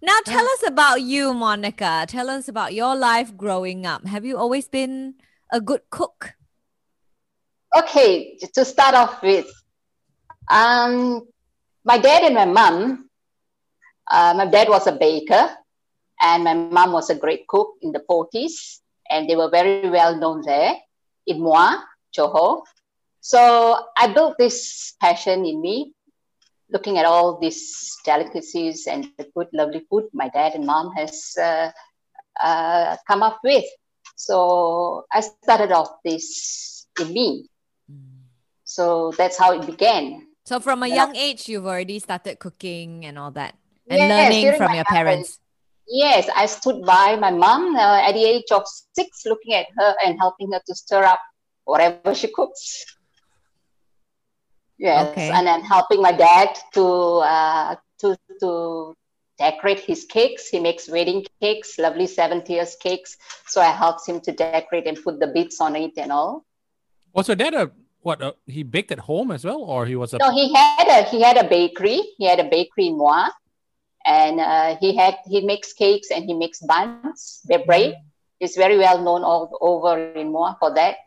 Now tell us about you, Monica. Tell us about your life growing up. Have you always been a good cook? Okay, to start off with, um, my dad and my mom. Uh, my dad was a baker, and my mom was a great cook in the 40s, and they were very well known there in Muar, Johor. So I built this passion in me, looking at all these delicacies and the good, lovely food my dad and mom has uh, uh, come up with. So I started off this in me. So that's how it began. So from a young age, you've already started cooking and all that, and yes, learning from your parents. Yes, I stood by my mom uh, at the age of six, looking at her and helping her to stir up whatever she cooks. Yes, okay. and then helping my dad to uh, to to decorate his cakes. He makes wedding cakes, lovely 70s cakes. So I helped him to decorate and put the beads on it and all. Was your dad a what? Uh, he baked at home as well, or he was a? No, he had a he had a bakery. He had a bakery in Muar, and uh, he had he makes cakes and he makes buns. Their bread. Mm. He's very well known all over in Muar for that.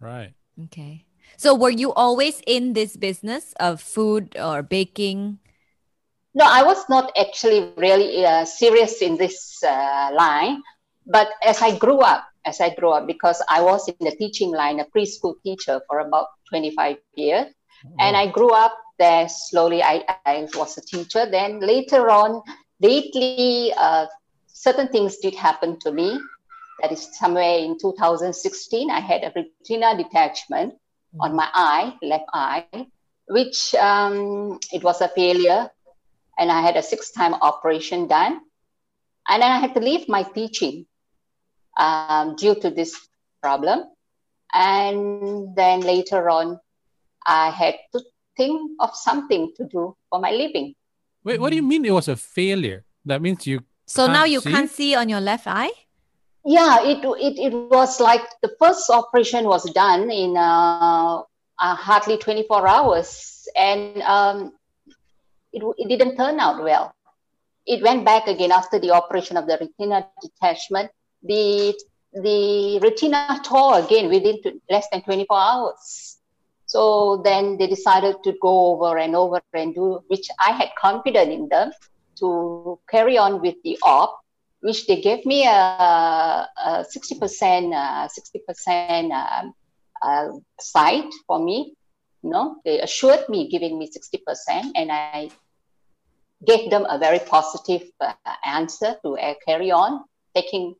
Right. Okay. So were you always in this business of food or baking? No, I was not actually really uh, serious in this uh, line. But as I grew up, as I grew up, because I was in the teaching line, a preschool teacher for about 25 years, oh. and I grew up there slowly. I, I was a teacher. Then later on, lately, uh, certain things did happen to me. That is somewhere in 2016, I had a retina detachment on my eye, left eye, which um, it was a failure. And I had a six time operation done. And then I had to leave my teaching um, due to this problem. And then later on, I had to think of something to do for my living. Wait, what do you mean it was a failure? That means you. So now you see? can't see on your left eye? Yeah it, it it was like the first operation was done in uh, uh, hardly 24 hours. And um, it, it didn't turn out well. It went back again after the operation of the retina detachment. The the retina tore again within less than 24 hours. So then they decided to go over and over and do which i had confidence in them to carry on with the op which they gave me a, a 60%, uh, 60% um, uh, sight for me. You know, they assured me giving me 60%, and I gave them a very positive uh, answer to uh, carry on, taking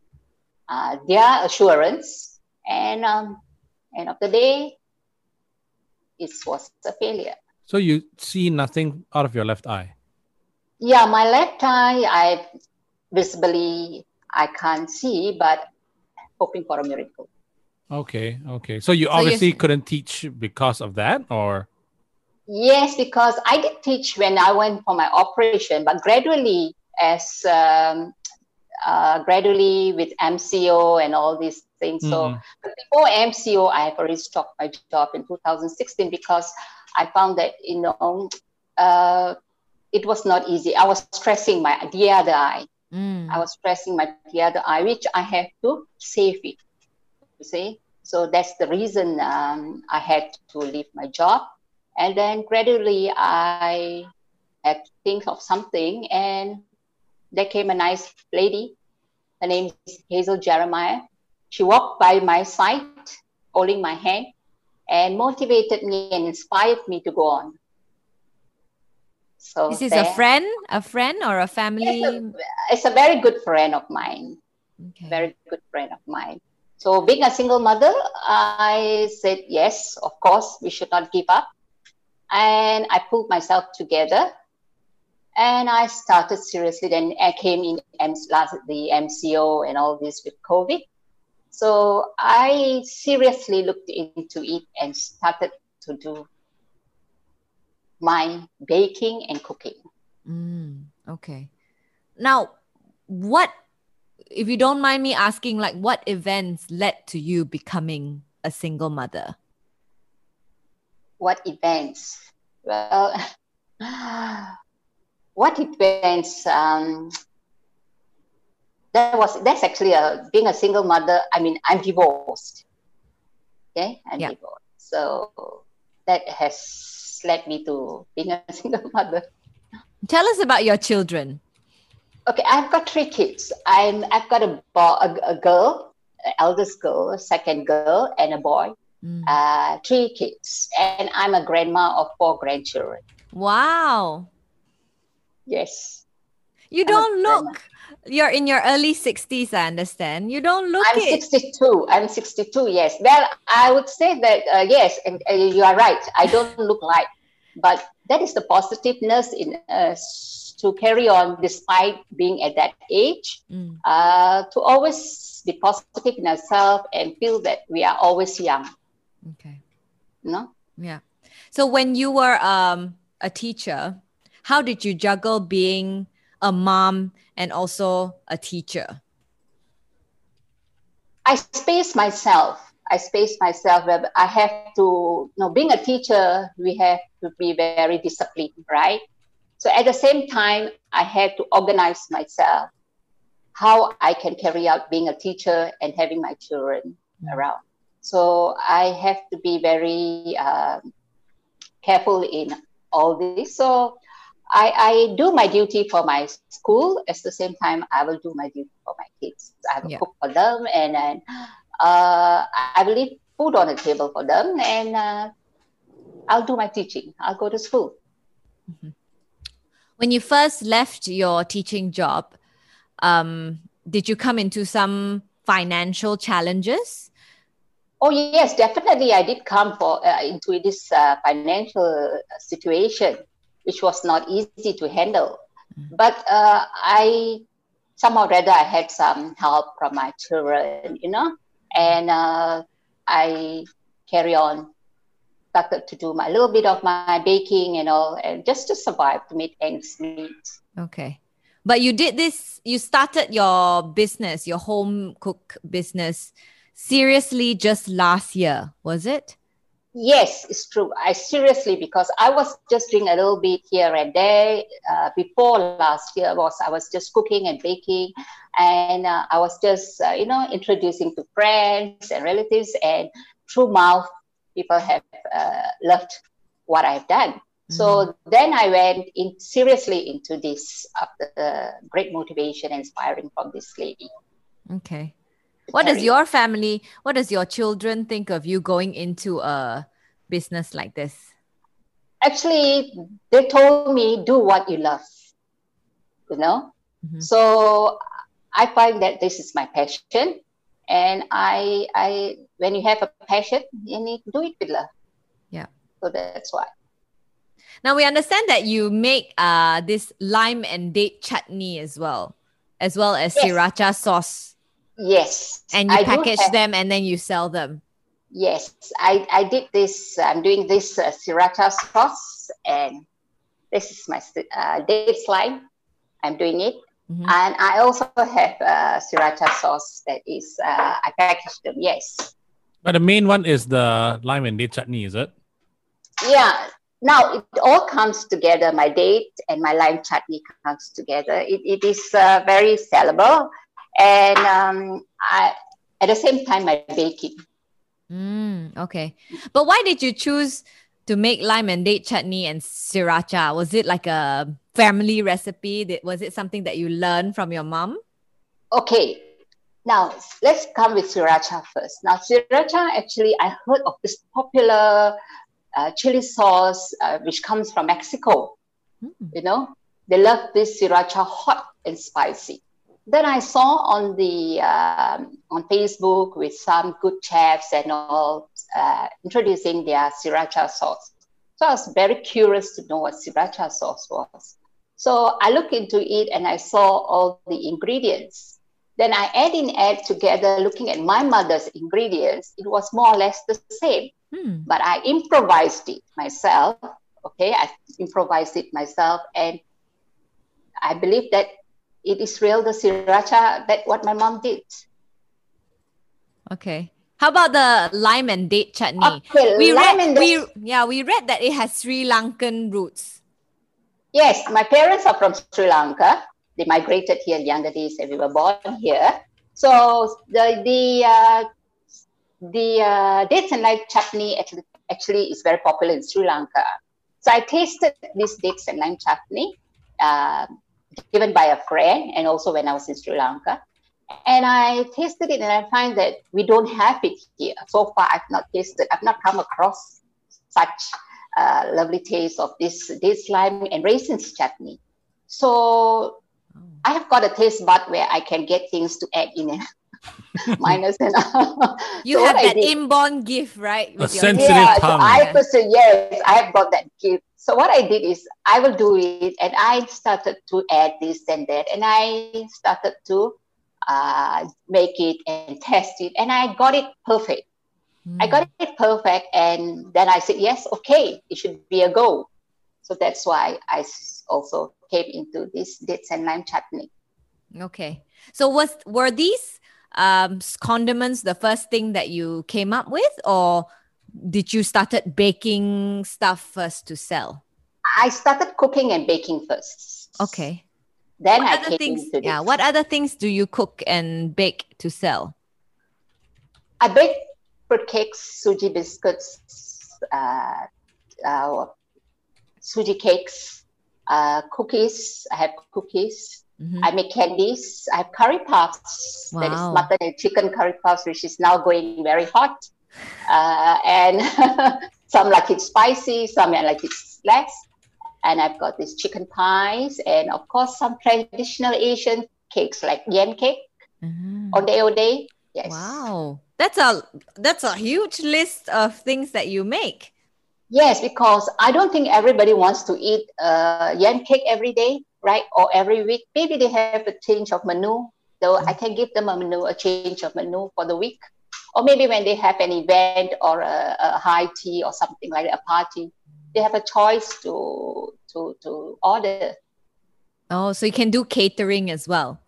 uh, their assurance. And um, end of the day, it was a failure. So you see nothing out of your left eye? Yeah, my left eye, I visibly I can't see, but hoping for a miracle. Okay, okay. So you so obviously couldn't teach because of that, or? Yes, because I did teach when I went for my operation, but gradually, as um, uh, gradually with MCO and all these things. Mm-hmm. So before MCO, I have already stopped my job in 2016 because I found that you know uh, it was not easy. I was stressing my the other eye. Mm. I was pressing my the other eye, which I have to save it. You see, so that's the reason um, I had to leave my job, and then gradually I had to think of something, and there came a nice lady. Her name is Hazel Jeremiah. She walked by my side, holding my hand, and motivated me and inspired me to go on. So this is there. a friend, a friend or a family? It's a, it's a very good friend of mine. Okay. Very good friend of mine. So being a single mother, I said yes, of course, we should not give up. And I pulled myself together and I started seriously. Then I came in last the MCO and all this with COVID. So I seriously looked into it and started to do my baking and cooking. Mm, okay. Now, what, if you don't mind me asking, like what events led to you becoming a single mother? What events? Well, what events? Um, that was that's actually a being a single mother. I mean, I'm divorced. Okay, I'm yeah. divorced. So that has led me to being a single mother. Tell us about your children. Okay, I've got three kids. I'm I've got a boy, a, a girl, eldest girl, a second girl, and a boy. Mm. Uh, three kids, and I'm a grandma of four grandchildren. Wow. Yes. You I'm don't look. You're in your early 60s, I understand. You don't look I'm it. 62. I'm 62, yes. Well, I would say that, uh, yes, and uh, you are right. I don't look like, but that is the positiveness in us to carry on despite being at that age, mm. uh, to always be positive in ourselves and feel that we are always young. Okay. No? Yeah. So when you were um, a teacher, how did you juggle being a mom and also a teacher? I space myself. I space myself. I have to, you know, being a teacher, we have to be very disciplined, right? So at the same time, I had to organize myself how I can carry out being a teacher and having my children around. So I have to be very uh, careful in all this. So I, I do my duty for my school. At the same time, I will do my duty for my kids. I will yeah. cook for them, and then uh, I will leave food on the table for them, and uh, I'll do my teaching. I'll go to school. Mm-hmm. When you first left your teaching job, um, did you come into some financial challenges? Oh yes, definitely. I did come for uh, into this uh, financial situation which was not easy to handle. Mm-hmm. But uh, I somehow rather I had some help from my children, you know, and uh, I carry on, started to do my little bit of my baking and all, and just to survive to meet ends meet. Okay. But you did this, you started your business, your home cook business seriously just last year, was it? Yes, it's true. I seriously because I was just doing a little bit here and there. Uh, before last year was I was just cooking and baking, and uh, I was just uh, you know introducing to friends and relatives, and through mouth people have uh, loved what I've done. Mm-hmm. So then I went in seriously into this after the great motivation inspiring from this lady. Okay. What does your family, what does your children think of you going into a business like this? Actually, they told me do what you love. You know? Mm-hmm. So I find that this is my passion. And I I when you have a passion, you need to do it with love. Yeah. So that's why. Now we understand that you make uh this lime and date chutney as well, as well as yes. sriracha sauce. Yes. And you I package have, them and then you sell them. Yes, I, I did this. I'm doing this uh, sriracha sauce, and this is my uh, date slime. I'm doing it. Mm-hmm. And I also have uh, sriracha sauce that is, uh, I packaged them, yes. But the main one is the lime and date chutney, is it? Yeah. Now it all comes together. My date and my lime chutney comes together. It, it is uh, very sellable and um, I, at the same time my baking. Mm, okay, but why did you choose to make lime and date chutney and sriracha? Was it like a family recipe? Was it something that you learned from your mom? Okay, now let's come with sriracha first. Now sriracha, actually, I heard of this popular uh, chili sauce uh, which comes from Mexico. Mm. You know, they love this sriracha hot and spicy then I saw on the um, on Facebook with some good chefs and all uh, introducing their sriracha sauce. So I was very curious to know what sriracha sauce was. So I looked into it and I saw all the ingredients. Then I add in add together, looking at my mother's ingredients. It was more or less the same, hmm. but I improvised it myself. Okay, I improvised it myself, and I believe that it is real the sriracha that what my mom did. Okay. How about the lime and date chutney? Okay, we read, and we, yeah, we read that it has Sri Lankan roots. Yes, my parents are from Sri Lanka. they migrated here in younger days and we were born here. So the the uh, the uh, dates and lime chutney actually actually is very popular in Sri Lanka. So I tasted this dates and lime chutney uh, given by a friend and also when I was in Sri Lanka. And I tasted it and I find that we don't have it here. So far, I've not tasted, I've not come across such uh, lovely taste of this dates lime and raisins chutney. So I have got a taste bud where I can get things to add in it. Minus and you so have that inborn gift, right? A sensitive yeah, tongue. So I person, yes, I have got that gift. So what I did is I will do it, and I started to add this and that, and I started to uh, make it and test it, and I got it perfect. Mm. I got it perfect, and then I said, yes, okay, it should be a go. So that's why I also came into this dates and lime chutney. Okay. So was were these um, condiments the first thing that you came up with, or did you started baking stuff first to sell? I started cooking and baking first. Okay. Then what I other things, yeah. What other things do you cook and bake to sell? I bake fruit cakes, suji biscuits, uh, uh, suji cakes, uh, cookies. I have cookies. Mm-hmm. I make candies. I have curry puffs. Wow. That is mutton and chicken curry puffs, which is now going very hot. Uh, and some like it spicy, some like it less. And I've got these chicken pies, and of course some traditional Asian cakes like yam cake, mm-hmm. day ode. Yes. Wow, that's a that's a huge list of things that you make. Yes, because I don't think everybody wants to eat uh, yam cake every day, right? Or every week. Maybe they have a change of menu. So I can give them a menu, a change of menu for the week. Or maybe when they have an event or a, a high tea or something like that, a party, they have a choice to to to order. Oh, so you can do catering as well.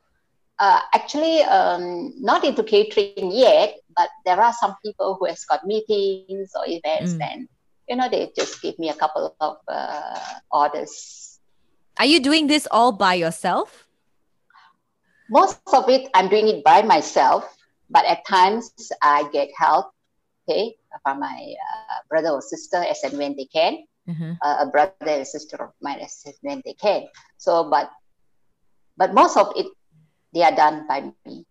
Uh, actually, um, not into catering yet, but there are some people who has got meetings or events, mm. and you know, they just give me a couple of uh, orders. Are you doing this all by yourself? Most of it, I'm doing it by myself, but at times I get help, okay, from my uh, brother or sister as and when they can. Mm-hmm. Uh, a brother and sister of mine as and when they can. So, but but most of it, they are done by me.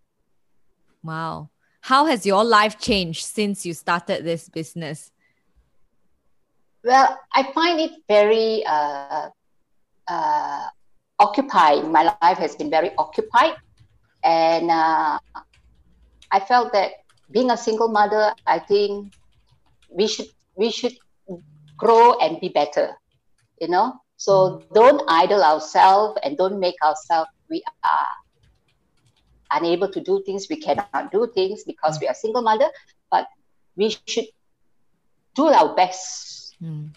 Wow. How has your life changed since you started this business? Well, I find it very uh, uh, occupied. My life has been very occupied, and uh, I felt that being a single mother, I think we should we should grow and be better. You know, so mm. don't idle ourselves and don't make ourselves we are unable to do things. We cannot do things because we are single mother, but we should do our best mm.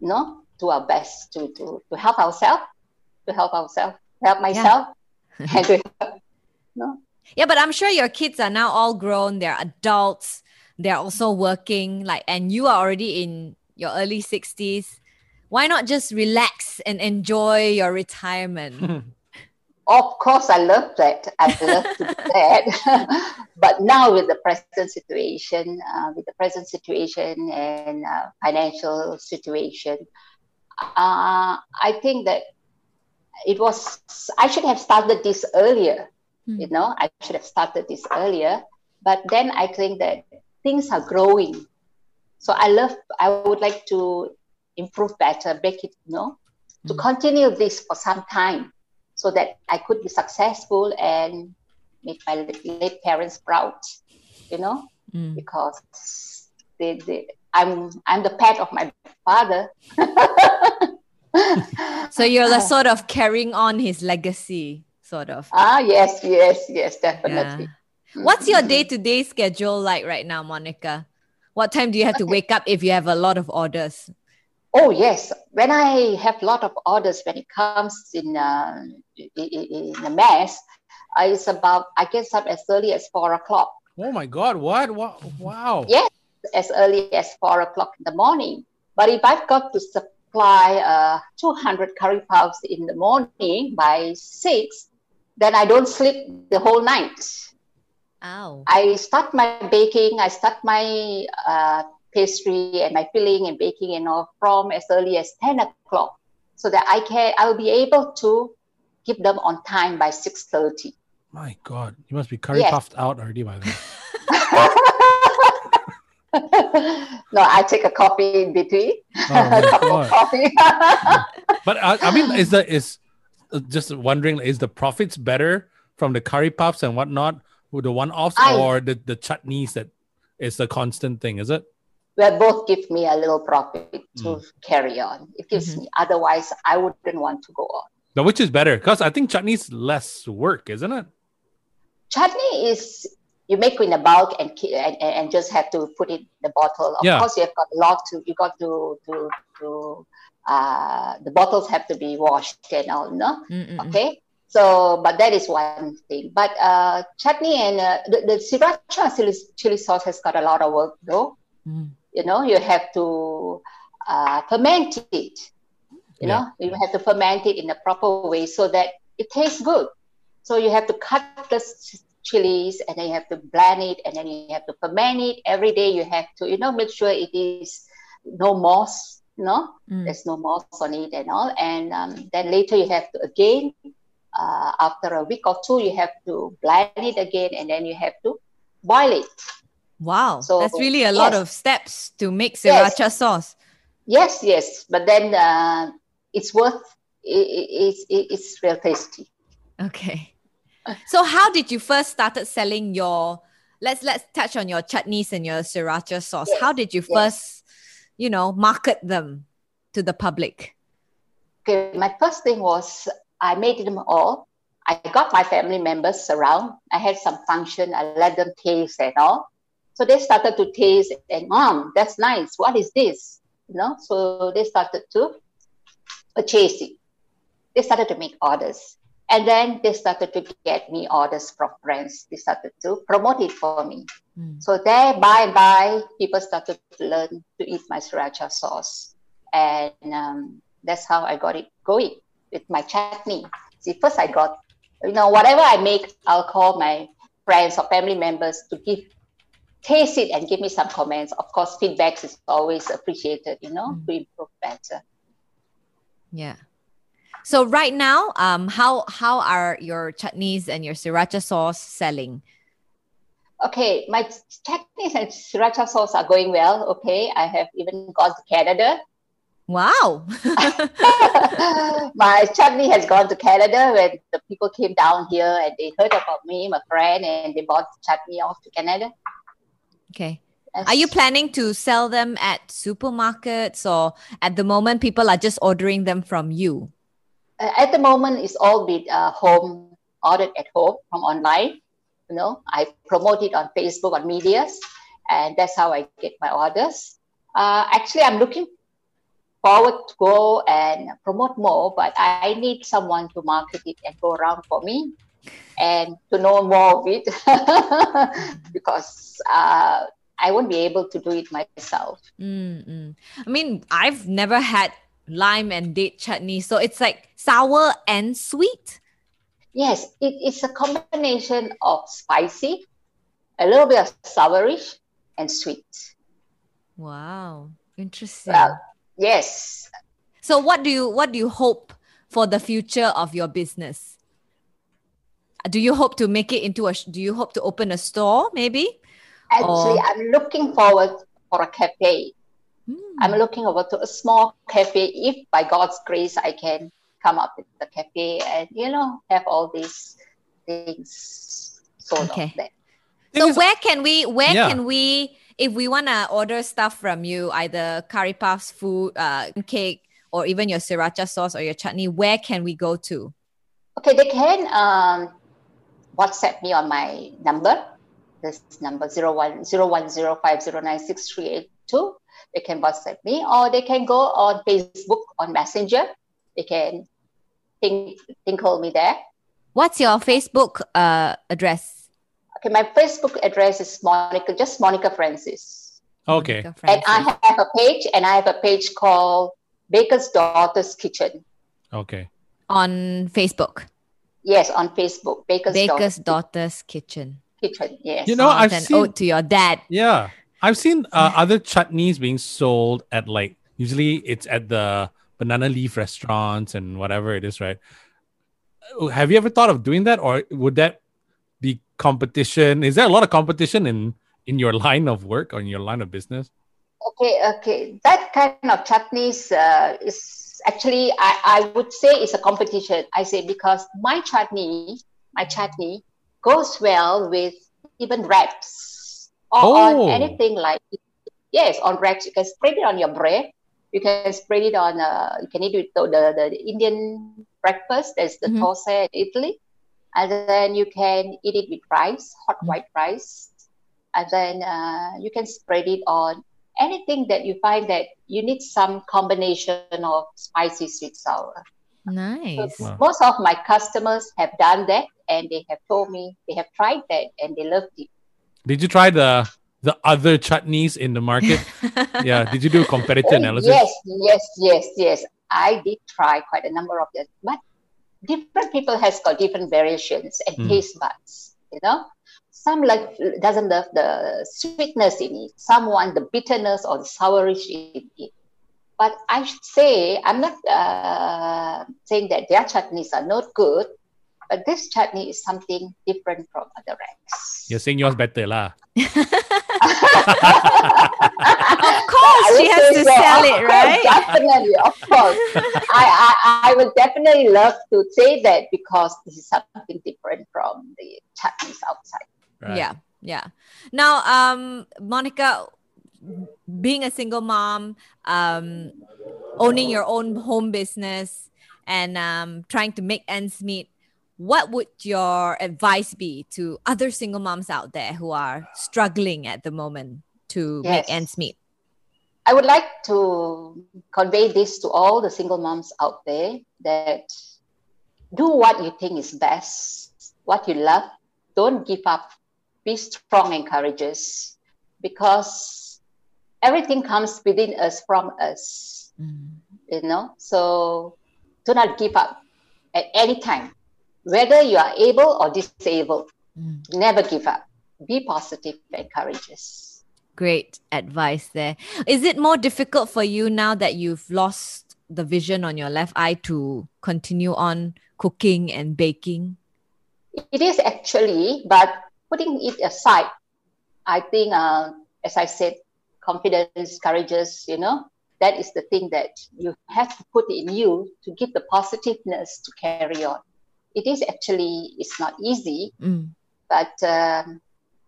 you know, do our best to, to, to help ourselves, to help ourselves, help myself, yeah. and to help, you know. Yeah, but I'm sure your kids are now all grown. They're adults. They're also working. Like, and you are already in your early 60s. Why not just relax and enjoy your retirement? Of course, I love that. I love to do that. but now, with the present situation, uh, with the present situation and uh, financial situation, uh, I think that it was, I should have started this earlier. Mm. You know, I should have started this earlier. But then I think that things are growing. So I love, I would like to improve better, make it, you know, mm. to hmm. continue this for some time so that I could be successful and make my late parents proud, you know, mm. because they, they, I'm I'm the pet of my father. so you're the sort of carrying on his legacy, sort of. Ah, yes, yes, yes, definitely. Yeah. What's your day to day schedule like right now, Monica? What time do you have to wake up if you have a lot of orders? Oh yes, when I have a lot of orders, when it comes in uh, in, in a mess, uh, it's about I get up as early as four o'clock. Oh my God! What? What? Wow! Yes, as early as four o'clock in the morning. But if I've got to supply uh, 200 curry puffs in the morning by six, then I don't sleep the whole night. Oh. I start my baking, I start my uh, pastry and my filling and baking and all from as early as 10 o'clock so that I can I'll be able to give them on time by 6.30. My God, you must be curry yes. puffed out already by then. no, I take a coffee in between. Oh coffee. but I, I, mean, is the is uh, just wondering is the profits better from the curry puffs and whatnot with the one offs or the the chutneys that is the constant thing? Is it? Well, both give me a little profit to mm. carry on. It gives mm-hmm. me. Otherwise, I wouldn't want to go on. Now, which is better? Because I think chutney's less work, isn't it? Chutney is you make in a bulk and, and and just have to put it in the bottle. Of yeah. course, you have got a lot to you got to to to uh, the bottles have to be washed and all, no? Mm-mm. Okay. So, but that is one thing. But uh, chutney and uh, the, the sriracha chili, chili sauce has got a lot of work, though. Mm. You know, you have to uh, ferment it. You yeah. know, you have to ferment it in a proper way so that it tastes good. So you have to cut the chilies and then you have to blend it and then you have to ferment it. Every day you have to you know make sure it is no moss no? Mm. there's no moss on it and all. And um, then later you have to again uh, after a week or two you have to blend it again and then you have to boil it. Wow. So that's really a lot of steps to make sriracha yes. sauce. Yes yes. But then uh, it's worth it, it, it's, it's real tasty. Okay so how did you first started selling your let's let's touch on your chutneys and your sriracha sauce. Yes. How did you first, you know, market them to the public? Okay, my first thing was I made them all. I got my family members around. I had some function. I let them taste and all. So they started to taste and mom, that's nice. What is this? You know, so they started to purchase it. They started to make orders. And then they started to get me orders from friends. They started to promote it for me. Mm. So there, by and by, people started to learn to eat my sriracha sauce. And um, that's how I got it going with my chutney. See, first I got, you know, whatever I make, I'll call my friends or family members to give, taste it and give me some comments. Of course, feedbacks is always appreciated, you know, mm. to improve better. Yeah. So right now, um, how how are your chutneys and your sriracha sauce selling? Okay, my chutneys and sriracha sauce are going well. Okay, I have even gone to Canada. Wow. my chutney has gone to Canada when the people came down here and they heard about me, my friend, and they bought chutney off to Canada. Okay. Are you planning to sell them at supermarkets or at the moment people are just ordering them from you? Uh, at the moment, it's all been uh, home ordered at home from online. You know, I promote it on Facebook on medias, and that's how I get my orders. Uh, actually, I'm looking forward to go and promote more, but I need someone to market it and go around for me and to know more of it because uh, I won't be able to do it myself. Mm-hmm. I mean, I've never had lime and date chutney. So it's like sour and sweet. Yes, it's a combination of spicy, a little bit of sourish, and sweet. Wow, interesting. Well, yes. So what do you what do you hope for the future of your business? Do you hope to make it into a? Do you hope to open a store maybe? Actually, or? I'm looking forward for a cafe. I'm looking over to a small cafe. If by God's grace I can come up with the cafe and you know have all these things so okay. So where can we where yeah. can we if we wanna order stuff from you, either curry puffs, food, uh, cake, or even your sriracha sauce or your chutney, where can we go to? Okay, they can um, WhatsApp me on my number. This number zero one zero one zero five zero nine six three eight two they can WhatsApp me or they can go on Facebook on Messenger. They can think, tinkle me there. What's your Facebook uh, address? Okay, my Facebook address is Monica, just Monica Francis. Okay. Monica Francis. And I have a page, and I have a page called Baker's Daughter's Kitchen. Okay. On Facebook. Yes, on Facebook, Baker's, Baker's Daughter Daughter's Kitchen. Kitchen. Yes. You know, I've it's an seen- ode to your dad. Yeah, I've seen uh, other chutneys being sold at like usually it's at the banana leaf restaurants and whatever it is, right? Uh, Have you ever thought of doing that, or would that be competition? Is there a lot of competition in in your line of work or in your line of business? Okay, okay. That kind of chutneys uh, is actually, I, I would say, it's a competition. I say because my chutney, my chutney goes well with even wraps or Oh. on anything like, yes, on bread You can spread it on your bread. You can spread it on, uh, you can eat it with the, the, the Indian breakfast. There's the Mhm. toast in Italy. And then you can eat it with rice, hot Mm. white rice. And then uh, you can spread it on anything that you find that you need some combination of spicy, sweet, sour. Nice. Wow. Most of my customers have done that and they have told me they have tried that and they loved it. Did you try the the other chutneys in the market? yeah. Did you do a competitor Oh, analysis? yes, yes, yes, yes. I did try quite a number of them, but different people has got different variations and Mm. taste buds. You know, some like doesn't love the sweetness in it. Some want the bitterness or the sourish in it. But I should say I'm not uh, saying that their chutneys are not good, but this chutney is something different from other racks. You're saying yours better lah. Of course, she has to sell it, right? Definitely, of course. I, I, I would definitely love to say that because this is something different from the chutneys outside. Right. Yeah, yeah. Now, um, Monica, being a single mom, um, owning your own home business, and um, trying to make ends meet, what would your advice be to other single moms out there who are struggling at the moment to make ends meet? I would like to convey this to all the single moms out there that do what you think is best, what you love. Don't give up. Be strong and courageous because everything comes within us from us. Mm. you know so do not give up at any time whether you are able or disabled Mm. never give up be positive and courageous Great advice there. Is it more difficult for you now that you've lost the vision on your left eye to continue on cooking and baking? it is actually but putting it aside i think uh, as i said confidence courageous you know that is the thing that you have to put in you to give the positiveness to carry on it is actually it's not easy Mm. but um,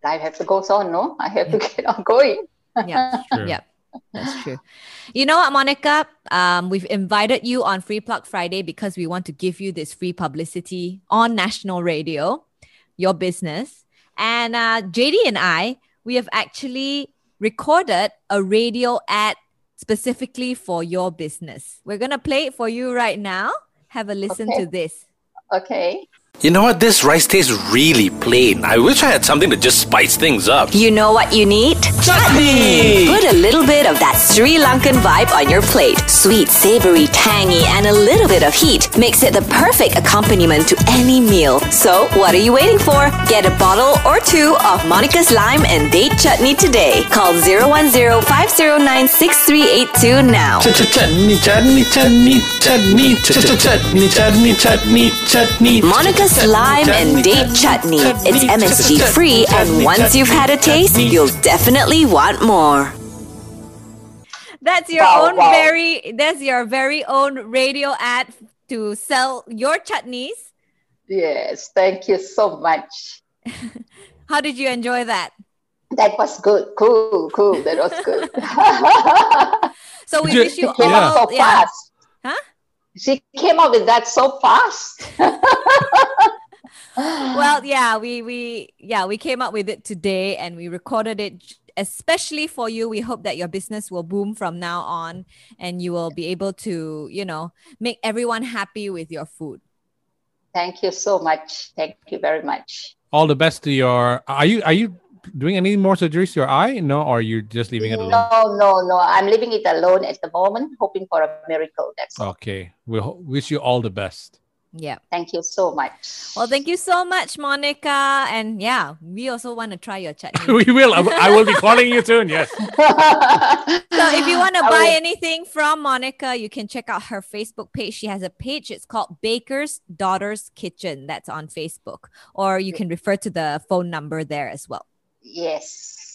life have to go on no i have to get on going Yeah. True. Yep. That's true. You know what, Monica? Um, we've invited you on Free Plug Friday because we want to give you this free publicity on national radio, your business. And uh, JD and I, we have actually recorded a radio ad specifically for your business. We're going to play it for you right now. Have a listen Okay. to this. Okay You know what? This rice tastes really plain. I wish I had something to just spice things up. You know what you need? Chutney! Put a little bit of that Sri Lankan vibe on your plate. Sweet, savory, tangy, and a little bit of heat makes it the perfect accompaniment to any meal. So, what are you waiting for? Get a bottle or two of Monica's Lime and Date Chutney today. Call 010-509-6382 now. Chutney, chutney, chutney, chutney, chutney, chutney, chutney, chutney. Monica's Lime and Date Chutney. It's MSG free, and once you've had a taste, you'll definitely want more. That's your Wow, own wow. very that's your very own radio ad to sell your chutneys. yes thank you so much How did you enjoy that? that was good cool cool that was good So we Did wish you she came Yeah. so all yeah. fast Huh? She came up with that so fast Well, yeah, we we yeah, we came up with it today and we recorded it especially for you. We hope that your business will boom from now on and you will be able to, you know, make everyone happy with your food. thank you so much thank you very much All the best to your. Are you are you doing any more surgeries to your eye? No, or you're just leaving it alone? no no no i'm leaving it alone at the moment hoping for a miracle that's all Okay. We ho- wish you all the best. Yeah. Thank you so much. Well, thank you so much, Monica. And yeah, we also want to try your chutney. we will. I, I will be calling you soon. Yes. So if you want to buy anything from Monica, you can check out her Facebook page. She has a page. It's called Baker's Daughter's Kitchen. That's on Facebook. Or you can refer to the phone number there as well. Yes.